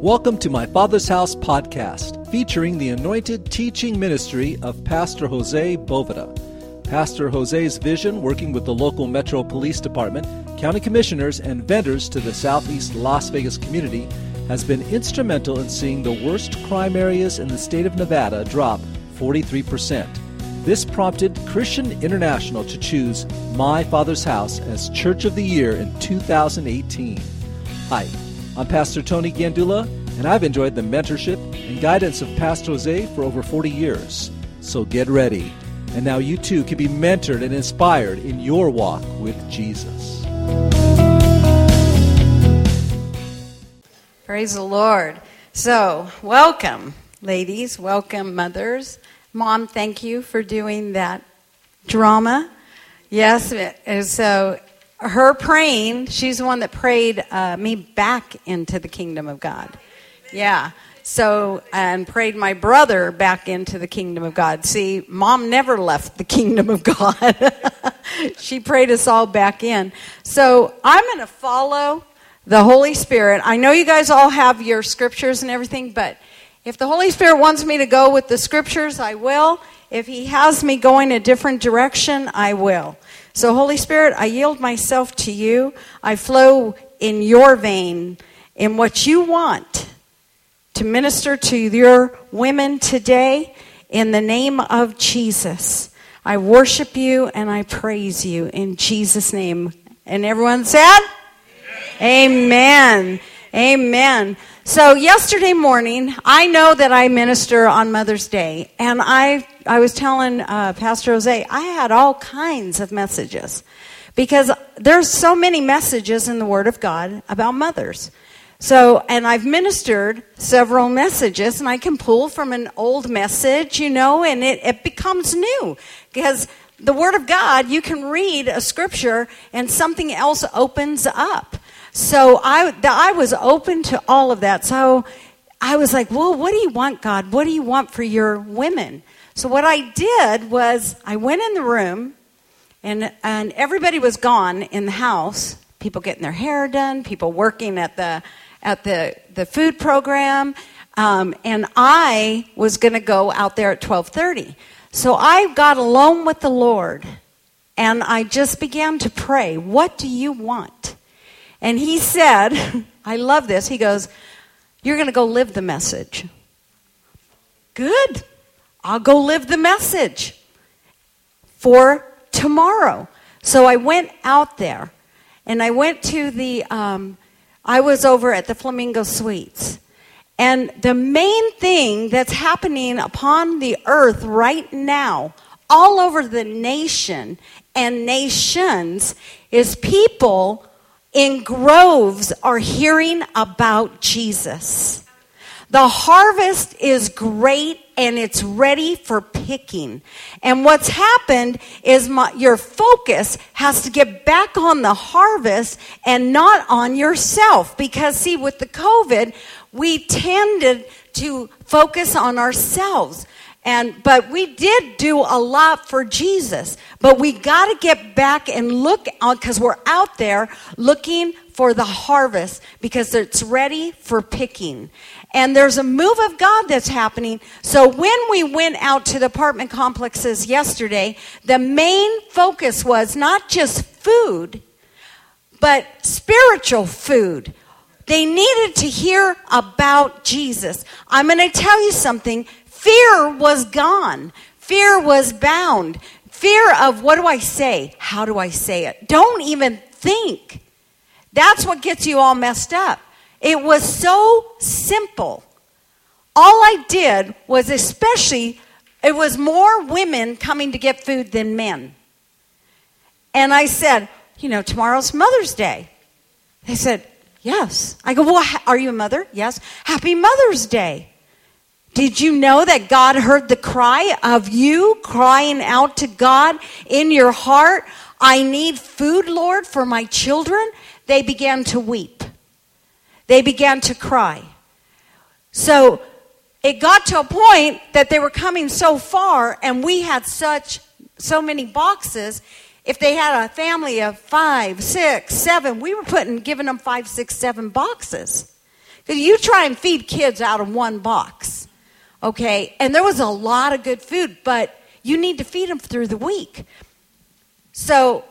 Welcome to my Father's House podcast, featuring the anointed teaching ministry of Pastor Jose Boveda. Pastor Jose's vision, working with the local Metro Police Department, county commissioners, and vendors to the southeast Las Vegas community, has been instrumental in seeing the worst crime areas in the state of Nevada drop 43%. This prompted Christian International to choose My Father's House as Church of the Year in 2018. Hi. I'm Pastor Tony Gandula, and I've enjoyed the mentorship and guidance of Pastor Jose for over 40 years. So get ready. And now you too can be mentored and inspired in your walk with Jesus. Praise the Lord. So, welcome, ladies. Welcome, mothers. Mom, thank you for doing that drama. Yes, so her praying, she's the one that prayed uh, me back into the kingdom of God. Yeah. So, and prayed my brother back into the kingdom of God. See, mom never left the kingdom of God. she prayed us all back in. So, I'm going to follow the Holy Spirit. I know you guys all have your scriptures and everything, but if the Holy Spirit wants me to go with the scriptures, I will. If He has me going a different direction, I will. So, Holy Spirit, I yield myself to you. I flow in your vein, in what you want to minister to your women today in the name of Jesus. I worship you and I praise you in Jesus' name. And everyone said? Amen. Amen. Amen. So yesterday morning, I know that I minister on Mother's Day, and I I was telling uh, Pastor Jose I had all kinds of messages because there's so many messages in the Word of God about mothers. So, and I've ministered several messages, and I can pull from an old message, you know, and it, it becomes new because the Word of God, you can read a scripture and something else opens up. So I, I was open to all of that. So I was like, well, what do you want, God? What do you want for your women? So what I did was I went in the room and, and everybody was gone in the house. People getting their hair done, people working at the, at the, the food program. Um, and I was going to go out there at 1230. So I got alone with the Lord and I just began to pray. What do you want? And he said, I love this. He goes, You're going to go live the message. Good. I'll go live the message for tomorrow. So I went out there and I went to the, um, I was over at the Flamingo Suites. And the main thing that's happening upon the earth right now, all over the nation and nations, is people in groves are hearing about Jesus. The harvest is great and it's ready for picking. And what's happened is my, your focus has to get back on the harvest and not on yourself. Because, see, with the COVID, we tended to focus on ourselves. And, but we did do a lot for Jesus. But we got to get back and look on, because we're out there looking for the harvest because it's ready for picking. And there's a move of God that's happening. So when we went out to the apartment complexes yesterday, the main focus was not just food, but spiritual food. They needed to hear about Jesus. I'm going to tell you something. Fear was gone. Fear was bound. Fear of what do I say? How do I say it? Don't even think. That's what gets you all messed up. It was so simple. All I did was, especially, it was more women coming to get food than men. And I said, You know, tomorrow's Mother's Day. They said, Yes. I go, Well, are you a mother? Yes. Happy Mother's Day. Did you know that God heard the cry of you crying out to God in your heart? I need food, Lord, for my children. They began to weep. They began to cry. So it got to a point that they were coming so far, and we had such so many boxes. If they had a family of five, six, seven, we were putting giving them five, six, seven boxes Because you try and feed kids out of one box, okay? And there was a lot of good food, but you need to feed them through the week. So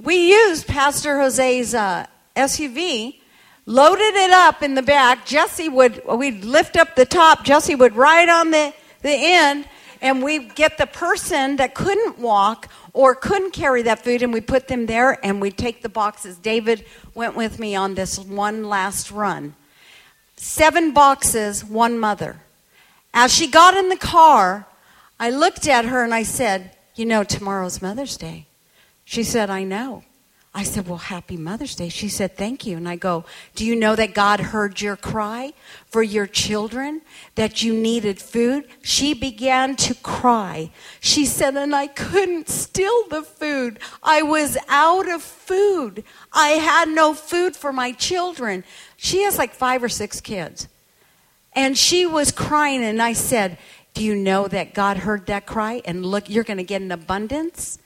we used Pastor Jose's uh, SUV, loaded it up in the back. Jesse would, we'd lift up the top, Jesse would ride on the, the end, and we'd get the person that couldn't walk or couldn't carry that food, and we put them there, and we'd take the boxes. David went with me on this one last run. Seven boxes, one mother. As she got in the car, I looked at her and I said, You know, tomorrow's Mother's Day. She said, I know. I said, Well, happy Mother's Day. She said, Thank you. And I go, Do you know that God heard your cry for your children, that you needed food? She began to cry. She said, And I couldn't steal the food. I was out of food. I had no food for my children. She has like five or six kids. And she was crying, and I said, Do you know that God heard that cry? And look, you're going to get an abundance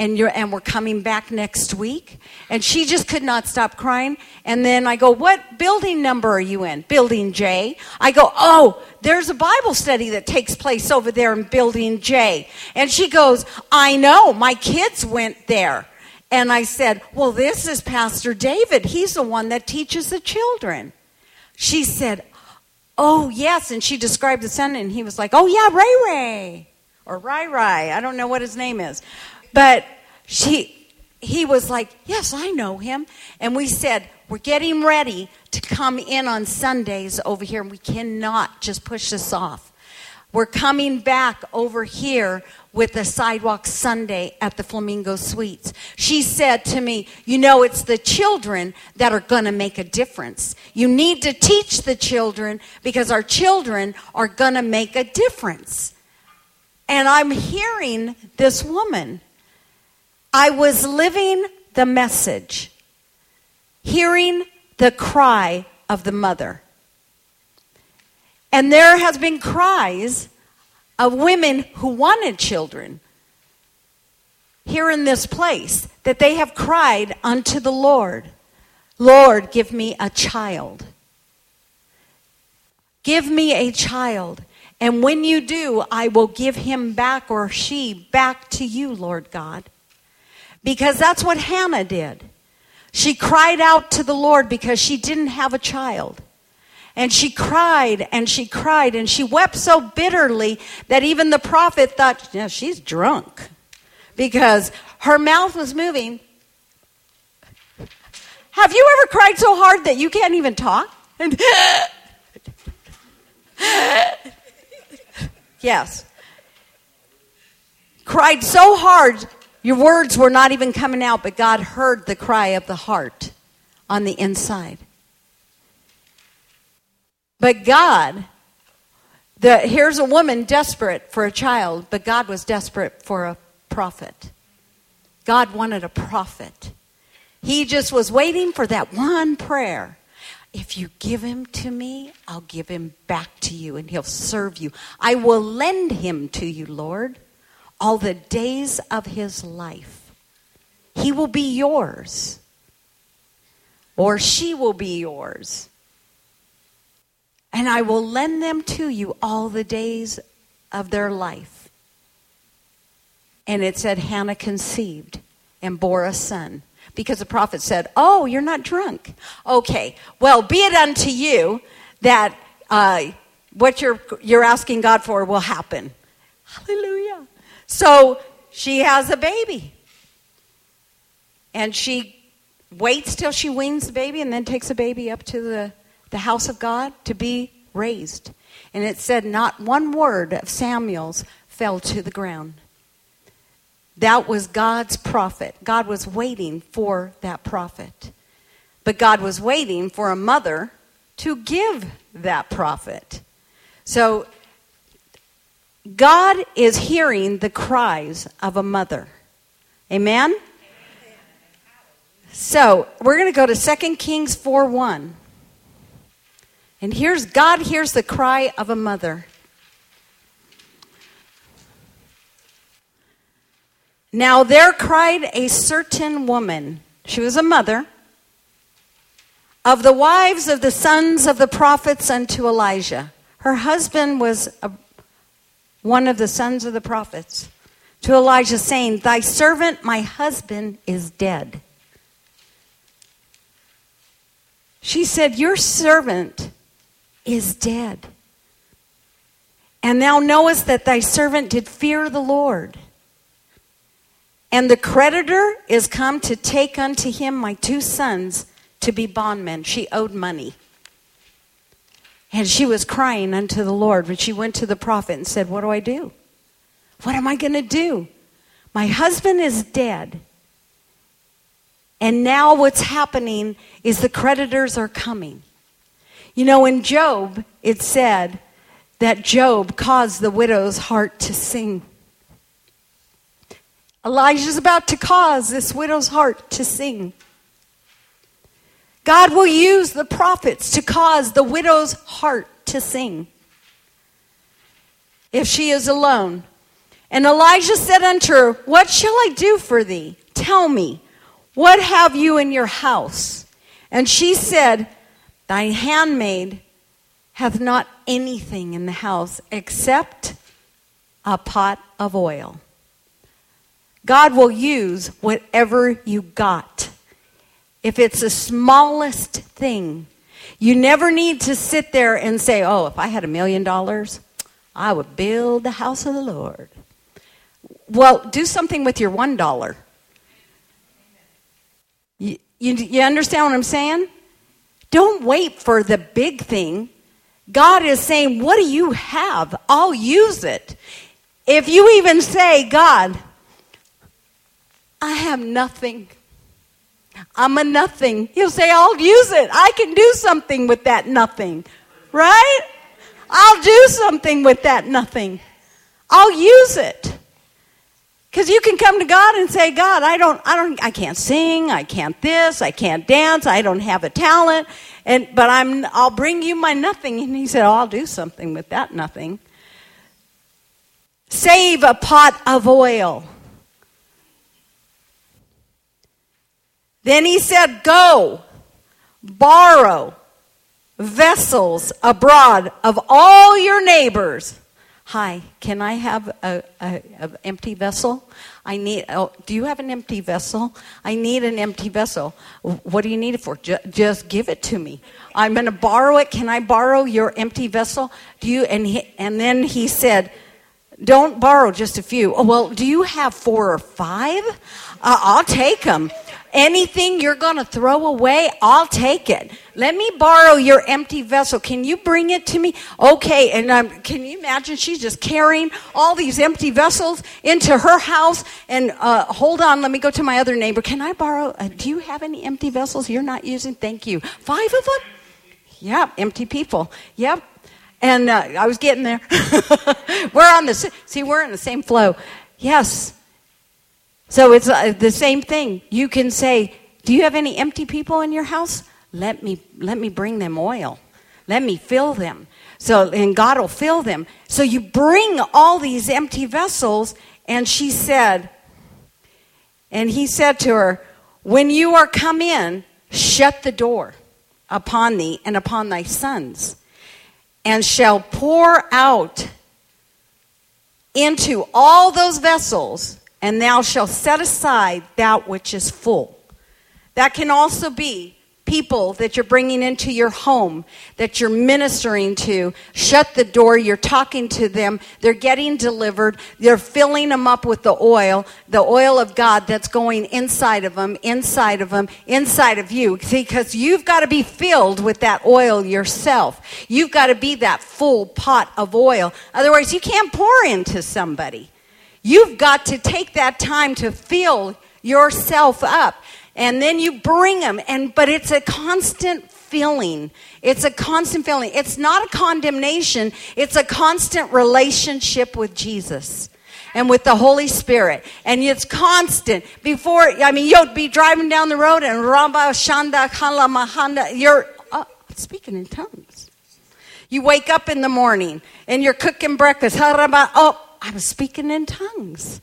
and you're and we're coming back next week. And she just could not stop crying. And then i go what building number are you in? Building j. I go oh there's a bible study that takes place over there in building j. And she goes i know my kids went there. And i said well this is pastor david. He's the one that teaches the children. She said oh yes and she described the son and he was like oh yeah ray ray or rai rai i don't know what his name is but she, he was like, Yes, I know him. And we said, We're getting ready to come in on Sundays over here, and we cannot just push this off. We're coming back over here with the sidewalk Sunday at the Flamingo Suites. She said to me, You know, it's the children that are going to make a difference. You need to teach the children because our children are going to make a difference. And I'm hearing this woman I was living the message, hearing the cry of the mother. And there has been cries of women who wanted children here in this place that they have cried unto the Lord, Lord, give me a child. Give me a child. And when you do, I will give him back or she back to you, Lord God. Because that's what Hannah did. She cried out to the Lord because she didn't have a child. And she cried and she cried and she wept so bitterly that even the prophet thought, yeah, she's drunk. Because her mouth was moving. Have you ever cried so hard that you can't even talk? yes. Cried so hard your words were not even coming out, but God heard the cry of the heart on the inside. But God, the, here's a woman desperate for a child, but God was desperate for a prophet. God wanted a prophet. He just was waiting for that one prayer. If you give him to me, I'll give him back to you and he'll serve you. I will lend him to you, Lord all the days of his life. He will be yours, or she will be yours. And I will lend them to you all the days of their life. And it said, Hannah conceived and bore a son. Because the prophet said, Oh, you're not drunk. Okay, well, be it unto you that uh, what you're, you're asking God for will happen. Hallelujah. So she has a baby. And she waits till she weans the baby and then takes the baby up to the, the house of God to be raised. And it said, not one word of Samuel's fell to the ground. That was God's prophet. God was waiting for that prophet. But God was waiting for a mother to give that prophet. So God is hearing the cries of a mother. Amen? So we're going to go to 2 Kings 4 1. And here's God hears the cry of a mother. Now there cried a certain woman. She was a mother of the wives of the sons of the prophets unto Elijah. Her husband was a, one of the sons of the prophets. To Elijah, saying, Thy servant, my husband, is dead. She said, Your servant is dead. And thou knowest that thy servant did fear the Lord. And the creditor is come to take unto him my two sons to be bondmen. She owed money. And she was crying unto the Lord when she went to the prophet and said, What do I do? What am I going to do? My husband is dead. And now what's happening is the creditors are coming. You know, in Job, it said that Job caused the widow's heart to sing. Elijah's about to cause this widow's heart to sing. God will use the prophets to cause the widow's heart to sing if she is alone. And Elijah said unto her, What shall I do for thee? Tell me, what have you in your house? And she said, Thy handmaid hath not anything in the house except a pot of oil. God will use whatever you got. If it's the smallest thing, you never need to sit there and say, Oh, if I had a million dollars, I would build the house of the Lord. Well, do something with your one dollar. You, you, you understand what I'm saying? Don't wait for the big thing. God is saying, What do you have? I'll use it. If you even say, God, I have nothing. I'm a nothing. He'll say, I'll use it. I can do something with that nothing. Right? I'll do something with that nothing. I'll use it. Because you can come to God and say, God, I don't, I don't, I can't sing, I can't this, I can't dance, I don't have a talent, and but I'm, I'll bring you my nothing. And He said, oh, I'll do something with that nothing. Save a pot of oil. Then He said, go, borrow vessels abroad of all your neighbors Hi, can I have a, empty vessel? I need. Oh, do you have an empty vessel? I need an empty vessel. What do you need it for? Just, just give it to me. I'm going to borrow it. Can I borrow your empty vessel? Do you? And he, and then he said, "Don't borrow just a few." Oh, well, do you have four or five? Uh, I'll take them. Anything you're going to throw away, I'll take it. Let me borrow your empty vessel. Can you bring it to me? Okay. And um, can you imagine? She's just carrying all these empty vessels into her house. And uh, hold on, let me go to my other neighbor. Can I borrow? Uh, do you have any empty vessels you're not using? Thank you. Five of them? Yep, empty people. Yep. And uh, I was getting there. we're on the see, we're in the same flow. Yes, so it's the same thing. You can say, "Do you have any empty people in your house? Let me let me bring them oil. Let me fill them." So and God will fill them. So you bring all these empty vessels and she said and he said to her, "When you are come in, shut the door upon thee and upon thy sons, and shall pour out into all those vessels and thou shalt set aside that which is full. That can also be people that you're bringing into your home, that you're ministering to. Shut the door, you're talking to them, they're getting delivered, you're filling them up with the oil, the oil of God that's going inside of them, inside of them, inside of you. Because you've got to be filled with that oil yourself. You've got to be that full pot of oil. Otherwise, you can't pour into somebody. You've got to take that time to fill yourself up. And then you bring them and but it's a constant filling. It's a constant filling. It's not a condemnation. It's a constant relationship with Jesus and with the Holy Spirit. And it's constant. Before, I mean, you'll be driving down the road and Ramba Shanda Kala Mahanda, you're uh, speaking in tongues. You wake up in the morning and you're cooking breakfast. Oh, I was speaking in tongues.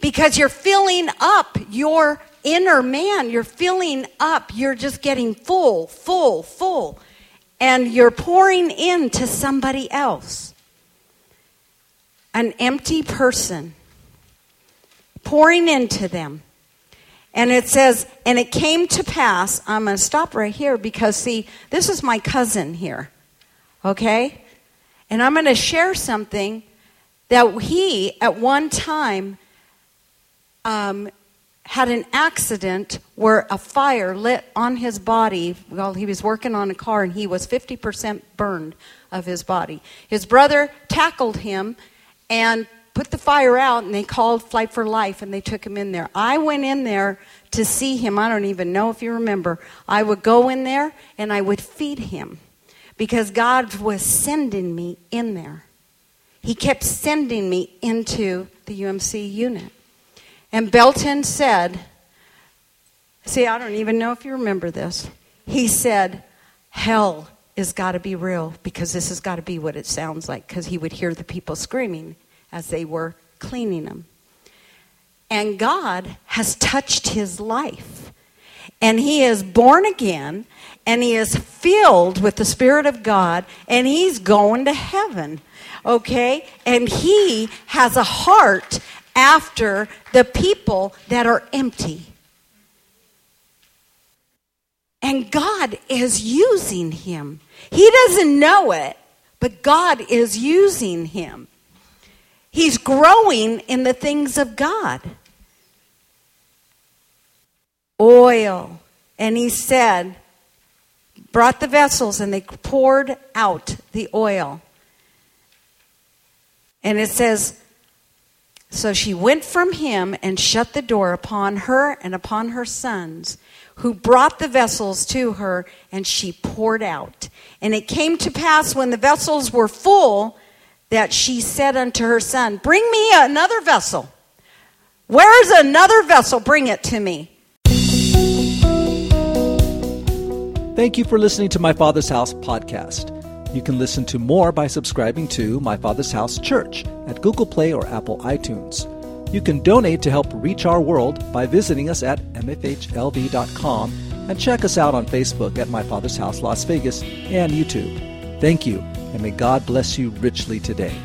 Because you're filling up your inner man, you're filling up. You're just getting full, full, full. And you're pouring into somebody else. An empty person. Pouring into them. And it says, and it came to pass, I'm going to stop right here because, see, this is my cousin here. Okay? And I'm going to share something that he, at one time, um, had an accident where a fire lit on his body while he was working on a car and he was 50% burned of his body. His brother tackled him and put the fire out and they called Flight for Life and they took him in there. I went in there to see him. I don't even know if you remember. I would go in there and I would feed him because God was sending me in there. He kept sending me into the UMC unit. And Belton said, See, I don't even know if you remember this. He said, Hell has got to be real because this has got to be what it sounds like because he would hear the people screaming as they were cleaning him. And God has touched his life. And he is born again and he is filled with the Spirit of God and he's going to heaven. Okay? And he has a heart after the people that are empty. And God is using him. He doesn't know it, but God is using him. He's growing in the things of God. Oil. And he said, brought the vessels and they poured out the oil. And it says, So she went from him and shut the door upon her and upon her sons, who brought the vessels to her, and she poured out. And it came to pass when the vessels were full that she said unto her son, Bring me another vessel. Where is another vessel? Bring it to me. Thank you for listening to My Father's House podcast. You can listen to more by subscribing to My Father's House Church at Google Play or Apple iTunes. You can donate to help reach our world by visiting us at mfhlv.com and check us out on Facebook at My Father's House Las Vegas and YouTube. Thank you, and may God bless you richly today.